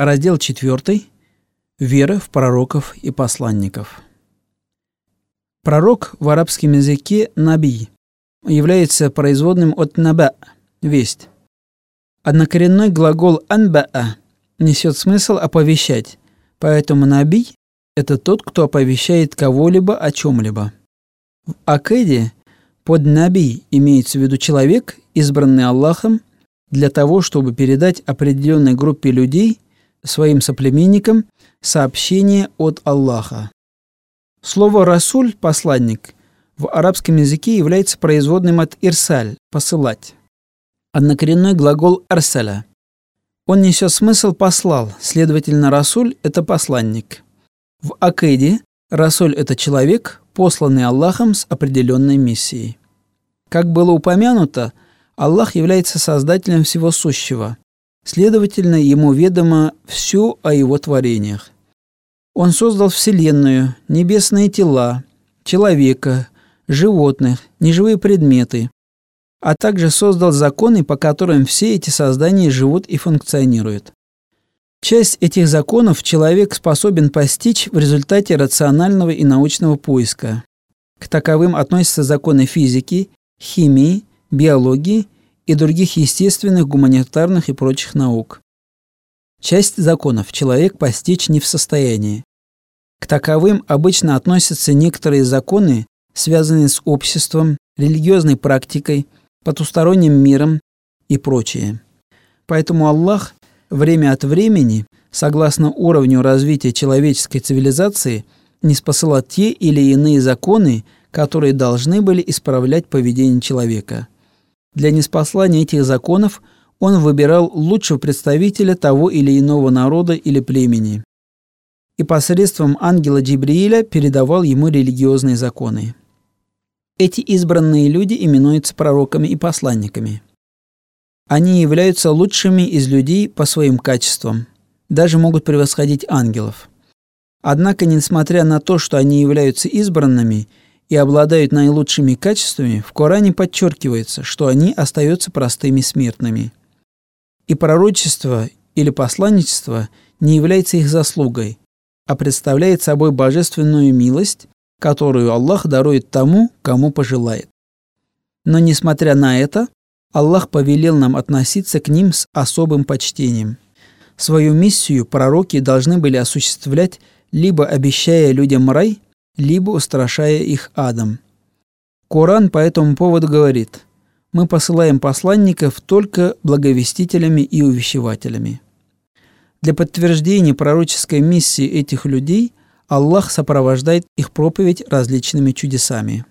Раздел 4. Вера в пророков и посланников. Пророк в арабском языке «наби» является производным от «наба» – «весть». Однокоренной глагол «анба'a» несет смысл «оповещать», поэтому «наби» – это тот, кто оповещает кого-либо о чем-либо. В Акеде под «наби» имеется в виду человек, избранный Аллахом для того, чтобы передать определенной группе людей, своим соплеменникам, сообщение от Аллаха. Слово «расуль» – «посланник» в арабском языке является производным от «ирсаль» – «посылать». Однокоренной глагол «арсаля». Он несет смысл «послал», следовательно, «расуль» – это «посланник». В Акеде «расуль» – это человек, посланный Аллахом с определенной миссией. Как было упомянуто, Аллах является создателем всего сущего, следовательно, ему ведомо все о его творениях. Он создал Вселенную, небесные тела, человека, животных, неживые предметы, а также создал законы, по которым все эти создания живут и функционируют. Часть этих законов человек способен постичь в результате рационального и научного поиска. К таковым относятся законы физики, химии, биологии и других естественных, гуманитарных и прочих наук. Часть законов человек постичь не в состоянии. К таковым обычно относятся некоторые законы, связанные с обществом, религиозной практикой, потусторонним миром и прочее. Поэтому Аллах время от времени, согласно уровню развития человеческой цивилизации, не спосылал те или иные законы, которые должны были исправлять поведение человека. Для неспослания этих законов он выбирал лучшего представителя того или иного народа или племени и посредством ангела Джибрииля передавал ему религиозные законы. Эти избранные люди именуются пророками и посланниками. Они являются лучшими из людей по своим качествам, даже могут превосходить ангелов. Однако, несмотря на то, что они являются избранными и обладают наилучшими качествами, в Коране подчеркивается, что они остаются простыми смертными. И пророчество или посланничество не является их заслугой, а представляет собой божественную милость, которую Аллах дарует тому, кому пожелает. Но несмотря на это, Аллах повелел нам относиться к ним с особым почтением. Свою миссию пророки должны были осуществлять, либо обещая людям рай, либо устрашая их адом. Коран по этому поводу говорит, мы посылаем посланников только благовестителями и увещевателями. Для подтверждения пророческой миссии этих людей Аллах сопровождает их проповедь различными чудесами.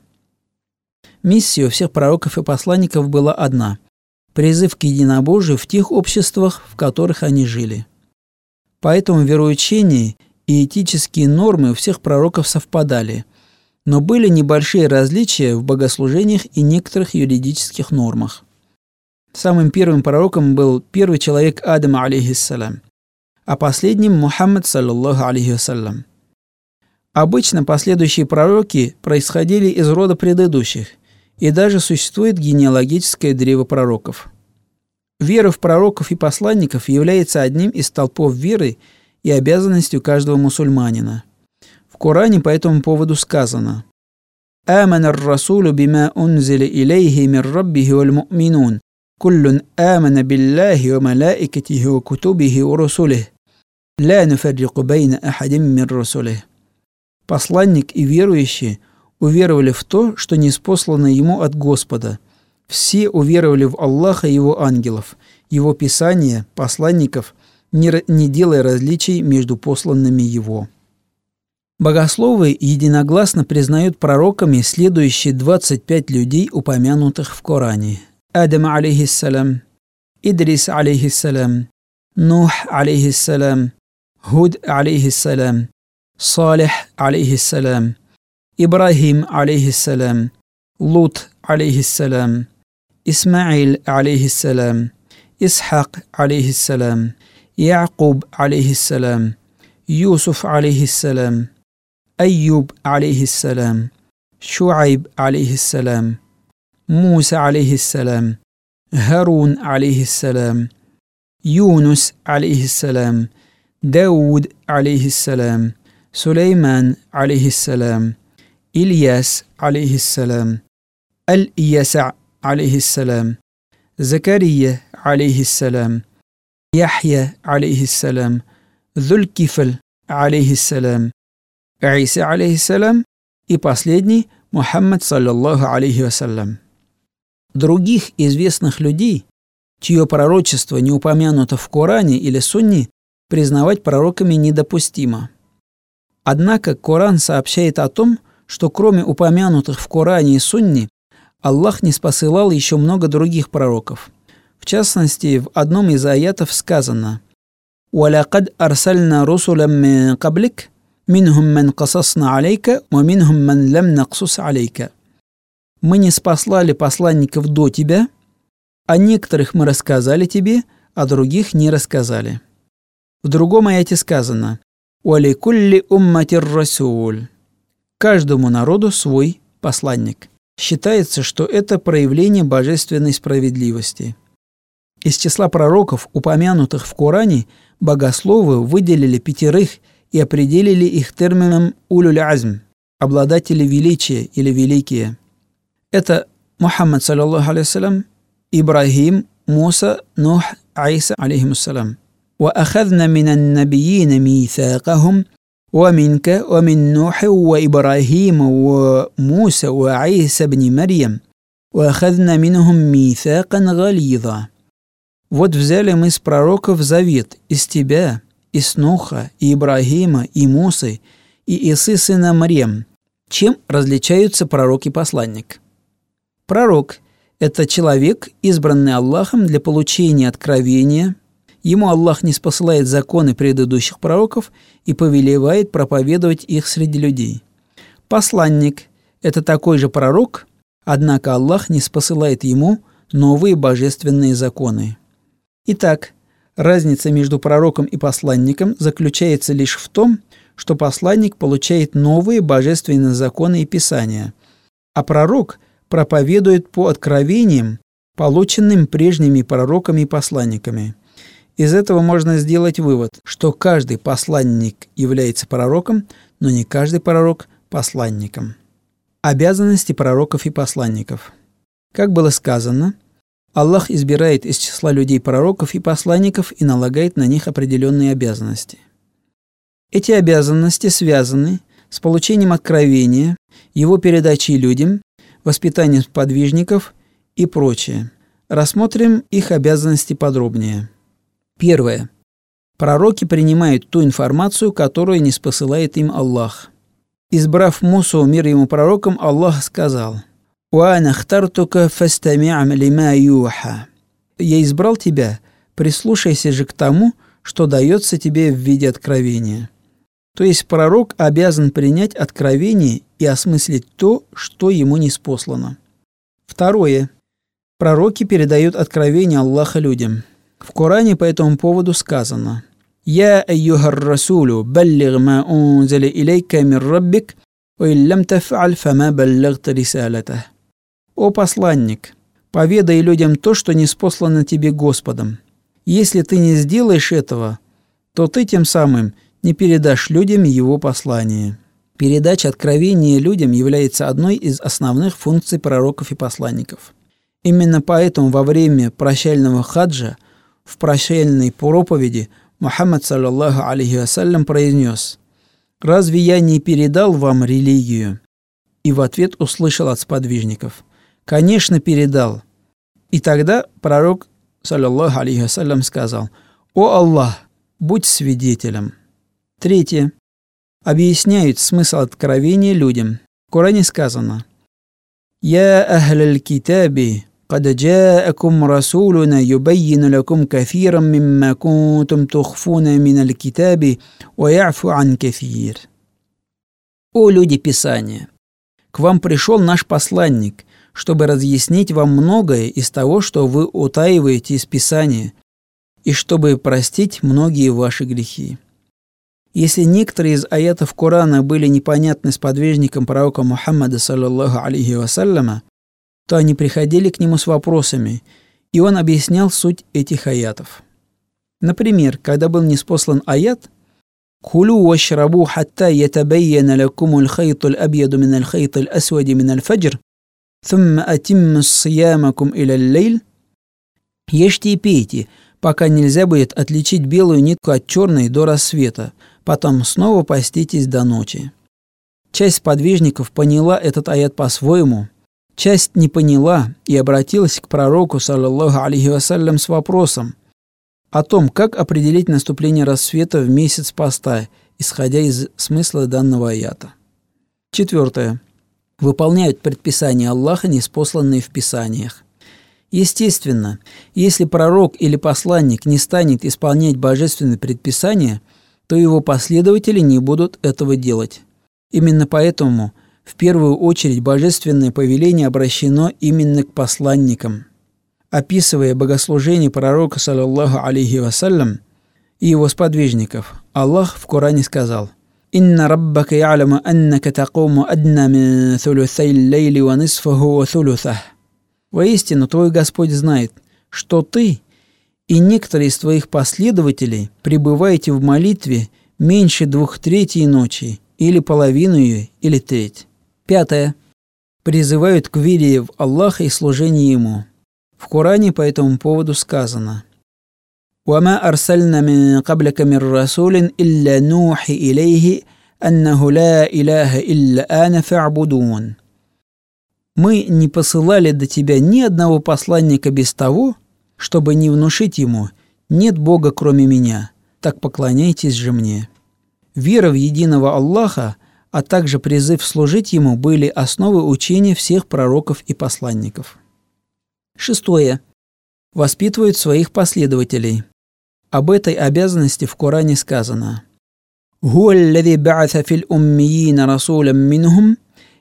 Миссия у всех пророков и посланников была одна – призыв к единобожию в тех обществах, в которых они жили. Поэтому вероучения и этические нормы у всех пророков совпадали, но были небольшие различия в богослужениях и некоторых юридических нормах. Самым первым пророком был первый человек Адам, алейхиссалям – а последним Мухаммад, саллаллаху алейхи вассалям. Обычно последующие пророки происходили из рода предыдущих, и даже существует генеалогическое древо пророков. Вера в пророков и посланников является одним из столпов веры и обязанностью каждого мусульманина. В Коране по этому поводу сказано «Аман ар-расулю бима унзили илейхи мир раббихи валь му'минун, куллун амана билляхи ва малаикатихи ва кутубихи ва русулих, ля нуфаррику бейна ахадим мир русулих». Посланник и верующие уверовали в то, что не спослано ему от Господа – все уверовали в Аллаха и его ангелов, его писания, посланников – не, делая различий между посланными его. Богословы единогласно признают пророками следующие 25 людей, упомянутых в Коране. Адам, алейхиссалям, Идрис, алейхиссалям, Нух, алейхиссалям, Худ, алейхиссалям, Салих, алейхиссалям, Ибрахим, алейхиссалям, Лут, алейхиссалям, Исмаил, алейхиссалям, Исхак, алейхиссалям, يعقوب عليه السلام يوسف عليه السلام أيوب عليه السلام شعيب عليه السلام موسى عليه السلام هارون عليه السلام يونس عليه السلام داود عليه السلام سليمان عليه السلام إلياس عليه السلام اليسع عليه السلام زكريا عليه السلام Яхья, алейхиссалям, Зулькифль, алейхиссалям, Иса, алейхиссалям и последний Мухаммад, саллаллаху алейхи вассалям. Других известных людей, чье пророчество не упомянуто в Коране или Сунне, признавать пророками недопустимо. Однако Коран сообщает о том, что кроме упомянутых в Коране и Сунне, Аллах не спосылал еще много других пророков. В частности, в одном из аятов сказано «Валякад арсальна русулам мин каблик, минхум ман касасна алейка, ва минхум ман лам наксус алейка». Мы не спаслали посланников до тебя, а некоторых мы рассказали тебе, а других не рассказали. В другом аяте сказано «Уаликулли умматир расуль» Каждому народу свой посланник. Считается, что это проявление божественной справедливости. Из числа пророков, упомянутых в Коране, богословы выделили пятерых и определили их термином «улюль-азм» – обладатели величия или великие – это Мухаммад, саллаллаху алейхи Ибрахим, Муса, Нух, Айса, алейхиссалам. وأخذنا من النبيين ميثاقهم ومنك ومن نوح وإبراهيم وموسى وعيسى بن مريم وأخذنا منهم ميثاقا غليظا вот взяли мы с пророков завет из тебя, из Нуха, и Ибрагима, и Мусы, и Исы сына Марьям. Чем различаются пророк и посланник? Пророк – это человек, избранный Аллахом для получения откровения. Ему Аллах не спосылает законы предыдущих пророков и повелевает проповедовать их среди людей. Посланник – это такой же пророк, однако Аллах не спосылает ему новые божественные законы. Итак, разница между пророком и посланником заключается лишь в том, что посланник получает новые божественные законы и писания, а пророк – проповедует по откровениям, полученным прежними пророками и посланниками. Из этого можно сделать вывод, что каждый посланник является пророком, но не каждый пророк – посланником. Обязанности пророков и посланников. Как было сказано, Аллах избирает из числа людей пророков и посланников и налагает на них определенные обязанности. Эти обязанности связаны с получением откровения, его передачей людям воспитанием подвижников и прочее. Рассмотрим их обязанности подробнее. Первое. Пророки принимают ту информацию, которую не спосылает им Аллах. Избрав Мусу, мир ему пророком, Аллах сказал «Уана хтартука фастами'ам лима юха» «Я избрал тебя, прислушайся же к тому, что дается тебе в виде откровения». То есть пророк обязан принять откровение и осмыслить то, что ему не спослано. Второе. Пророки передают откровение Аллаха людям. В Коране по этому поводу сказано «Я айюхар расулю, баллиг ма унзали илейка мир раббик, وإن таф'аль фама баллигт рисалатах». «О посланник, поведай людям то, что не спослано тебе Господом. Если ты не сделаешь этого, то ты тем самым – не передашь людям его послание. Передача откровения людям является одной из основных функций пророков и посланников. Именно поэтому во время прощального хаджа в прощальной проповеди Мухаммад, саллаллаху алейхи вассалям, произнес «Разве я не передал вам религию?» И в ответ услышал от сподвижников «Конечно, передал». И тогда пророк, саллаллаху алейхи вассалям, сказал «О Аллах, будь свидетелем». Третье. Объясняют смысл откровения людям. В Коране сказано «Я ахляль китаби, قد جاءكم رسولنا يبين لكم كثيرا مما كنتم تخفون من الكتاب ويعفو عن كثير. О люди Писания! К вам пришел наш посланник, чтобы разъяснить вам многое из того, что вы утаиваете из Писания, и чтобы простить многие ваши грехи. Если некоторые из аятов Корана были непонятны сподвижникам пророка Мухаммада, صلى الله عليه وسلم, то они приходили к нему с вопросами, и он объяснял суть этих аятов. Например, когда был ниспослан аят «كلوا واشربوا حتى يتبين لكم الخيط الأبيض من الخيط الأسود من الفجر» ثم أتم صيامكم إلى الليل Ешьте и пейте, пока нельзя будет отличить белую нитку от черной до рассвета, потом снова поститесь до ночи. Часть подвижников поняла этот аят по-своему, часть не поняла и обратилась к пророку, саллаллаху алейхи вассалям, с вопросом о том, как определить наступление рассвета в месяц поста, исходя из смысла данного аята. Четвертое. Выполняют предписания Аллаха, неспосланные в Писаниях. Естественно, если пророк или посланник не станет исполнять божественные предписания, то его последователи не будут этого делать. Именно поэтому в первую очередь божественное повеление обращено именно к посланникам. Описывая богослужение пророка, саллаллаху алейхи вассалям, и его сподвижников, Аллах в Коране сказал «Инна раббака я'ламу аннака такуму адна мин thuluthай лейли ва нисфаху ва thuluthах». Воистину, твой Господь знает, что ты и некоторые из твоих последователей пребываете в молитве меньше двух третей ночи, или половину ее, или треть. Пятое. Призывают к вере в Аллаха и служению Ему. В Коране по этому поводу сказано «Вама арсальна мин каблика мир расулин илля нухи илейхи аннаху ла иляха илля ана фа'будун». Мы не посылали до тебя ни одного посланника без того, чтобы не внушить ему «нет Бога, кроме меня, так поклоняйтесь же мне». Вера в единого Аллаха, а также призыв служить Ему были основы учения всех пророков и посланников. Шестое. Воспитывают своих последователей. Об этой обязанности в Коране сказано «Гуа الذي بعث في الأميين رسولا منهم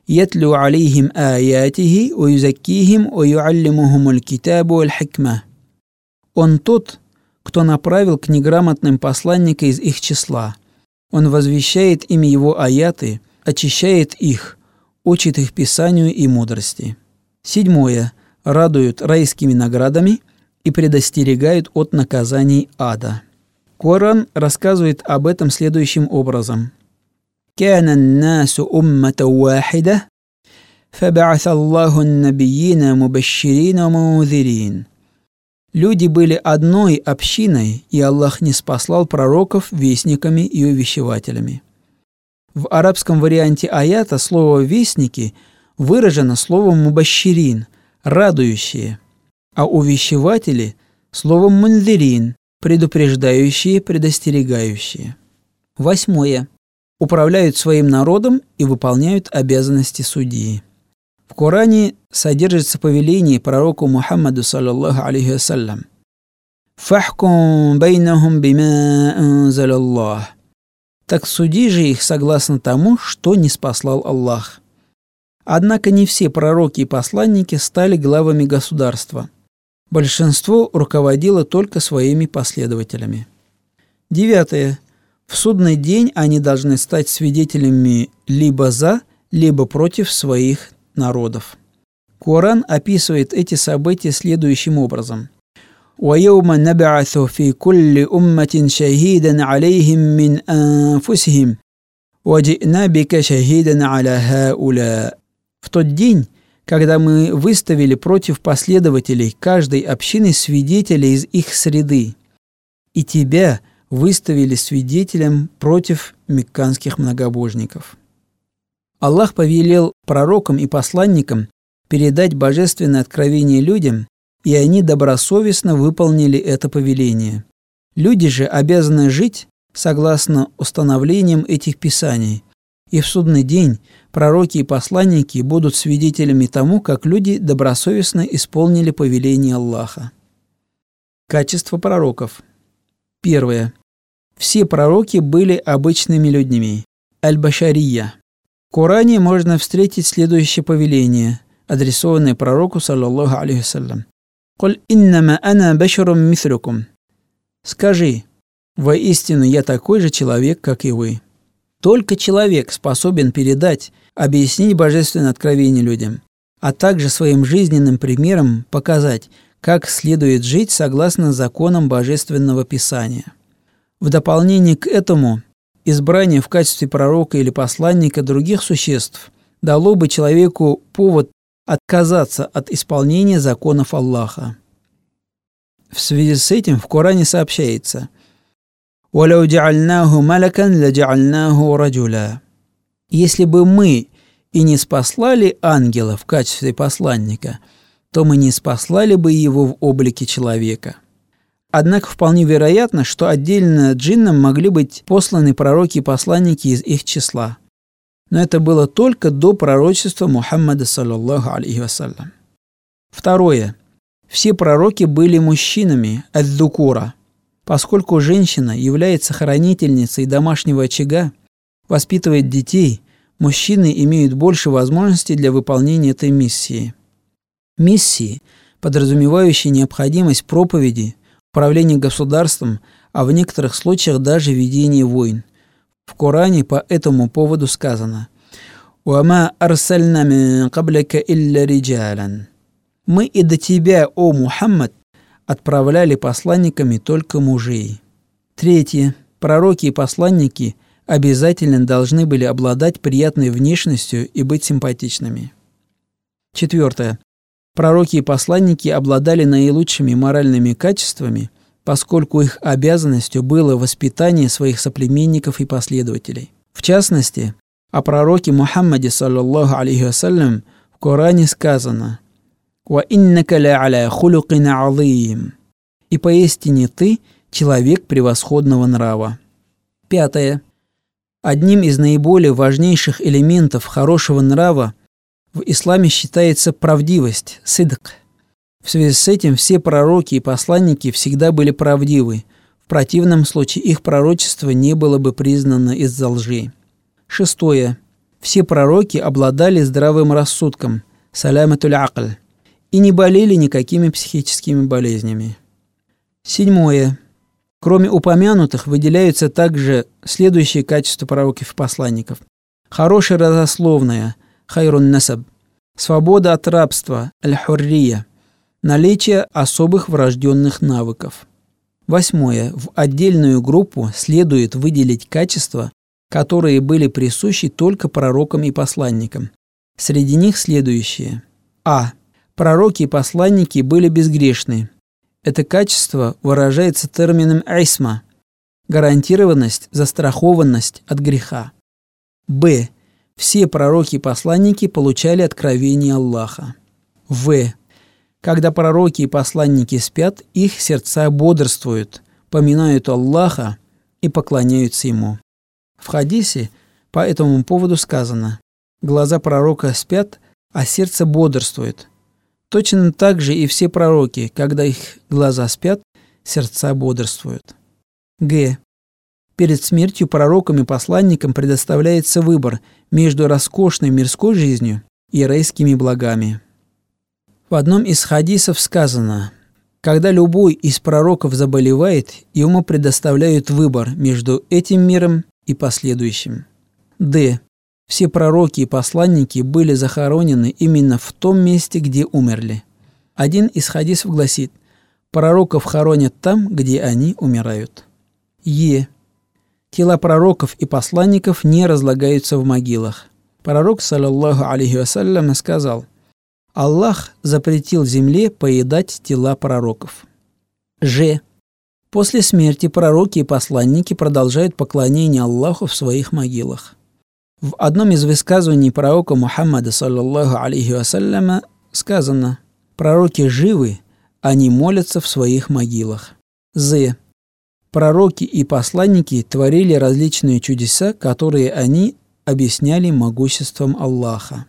يتلو عليهم آياته ويزكيهم ويعلمهم الكتاب والحكمة. Он тот, кто направил к неграмотным посланника из их числа. Он возвещает ими его аяты, очищает их, учит их писанию и мудрости. Седьмое. Радуют райскими наградами и предостерегают от наказаний ада. Коран рассказывает об этом следующим образом. كان الناس أمة واحدة فبعث الله النبيين مبشرين ومنذرين. Люди были одной общиной, и Аллах не спаслал пророков вестниками и увещевателями. В арабском варианте аята слово «вестники» выражено словом «мубащирин» – «радующие», а увещеватели – словом «мунзирин» – «предупреждающие», «предостерегающие». Восьмое управляют своим народом и выполняют обязанности судьи. В Коране содержится повеление пророку Мухаммаду, саллаллаху алейхи вассалям. «Фахкум бейнахум бима анзалаллах». Так суди же их согласно тому, что не спаслал Аллах. Однако не все пророки и посланники стали главами государства. Большинство руководило только своими последователями. Девятое. В судный день они должны стать свидетелями либо за, либо против своих народов. Коран описывает эти события следующим образом. ويوم نبعث في كل أمة شهيدا عليهم من أنفسهم وجئنا بك شهيدا على هؤلاء В тот день, когда мы выставили против последователей каждой общины свидетелей из их среды, и тебя – выставили свидетелем против мекканских многобожников. Аллах повелел пророкам и посланникам передать божественное откровение людям, и они добросовестно выполнили это повеление. Люди же обязаны жить согласно установлениям этих писаний, и в судный день пророки и посланники будут свидетелями тому, как люди добросовестно исполнили повеление Аллаха. Качество пророков. Первое. Все пророки были обычными людьми. Аль-Башария. В Коране можно встретить следующее повеление, адресованное пророку, саллаллаху алейхи саллям. «Коль иннама ана башарум мithлюкум». Скажи, воистину я такой же человек, как и вы. Только человек способен передать, объяснить божественное откровение людям, а также своим жизненным примером показать, как следует жить согласно законам божественного писания. В дополнение к этому избрание в качестве пророка или посланника других существ дало бы человеку повод отказаться от исполнения законов Аллаха. В связи с этим в Коране сообщается «Валяу джа'альнаху малакан ля джа'альнаху раджуля». Если бы мы и не спаслали ангела в качестве посланника, то мы не спаслали бы его в облике человека. Однако вполне вероятно, что отдельно джиннам могли быть посланы пророки и посланники из их числа. Но это было только до пророчества Мухаммада, саллаллаху алейхи вассалям. Второе. Все пророки были мужчинами, ад-дукура. Поскольку женщина является хранительницей домашнего очага, воспитывает детей, мужчины имеют больше возможностей для выполнения этой миссии. Миссии, подразумевающие необходимость проповеди, управления государством, а в некоторых случаях даже ведения войн. В Коране по этому поводу сказано «Уама арсальна мин каблика илля риджалян» Мы и до тебя, о Мухаммад, отправляли посланниками только мужей. Третье. Пророки и посланники обязательно должны были обладать приятной внешностью и быть симпатичными. Четвертое. Пророки и посланники обладали наилучшими моральными качествами, поскольку их обязанностью было воспитание своих соплеменников и последователей. В частности, о пророке Мухаммаде, саллаллаху алейхи вассалям, в Коране сказано – وَإِنَّكَ لَعَلَى خُلُقٍ عَظِيمٍ И поистине ты человек превосходного нрава. Пятое. Одним из наиболее важнейших элементов хорошего нрава в исламе считается правдивость, сидк. В связи с этим все пророки и посланники всегда были правдивы, в противном случае их пророчество не было бы признано из-за лжи. Шестое. Все пророки обладали здравым рассудком, саляматуль акль, и не болели никакими психическими болезнями. Седьмое. Кроме упомянутых, выделяются также следующие качества пророков и посланников. Хорошее родословное, хайрун насаб, свобода от рабства, аль-хуррия, наличие особых врожденных навыков. Восьмое. В отдельную группу следует выделить качества, которые были присущи только пророкам и посланникам. Среди них следующие. А. Пророки и посланники были безгрешны. Это качество выражается термином «айсма» – гарантированность, застрахованность от греха. Б. Все пророки и посланники получали откровение Аллаха. В. Когда пророки и посланники спят, их сердца бодрствуют, поминают Аллаха и поклоняются Ему. В хадисе по этому поводу сказано «Глаза пророка спят, а сердце бодрствует, Точно так же и все пророки, когда их глаза спят, сердца бодрствуют. Г. Перед смертью пророкам и посланникам предоставляется выбор между роскошной мирской жизнью и райскими благами. В одном из хадисов сказано, когда любой из пророков заболевает, ему предоставляют выбор между этим миром и последующим. Д. Все пророки и посланники были захоронены именно в том месте, где умерли. Один из хадисов гласит, пророков хоронят там, где они умирают. Е. Тела пророков и посланников не разлагаются в могилах. Пророк, саллаллаху алейхи вассалям, сказал, Аллах запретил земле поедать тела пророков. Ж. После смерти пророки и посланники продолжают поклонение Аллаху в своих могилах. В одном из высказываний пророка Мухаммада, саллаллаху алейхи вассаляма, сказано «Пророки живы, они молятся в своих могилах». З. Пророки и посланники творили различные чудеса, которые они объясняли могуществом Аллаха.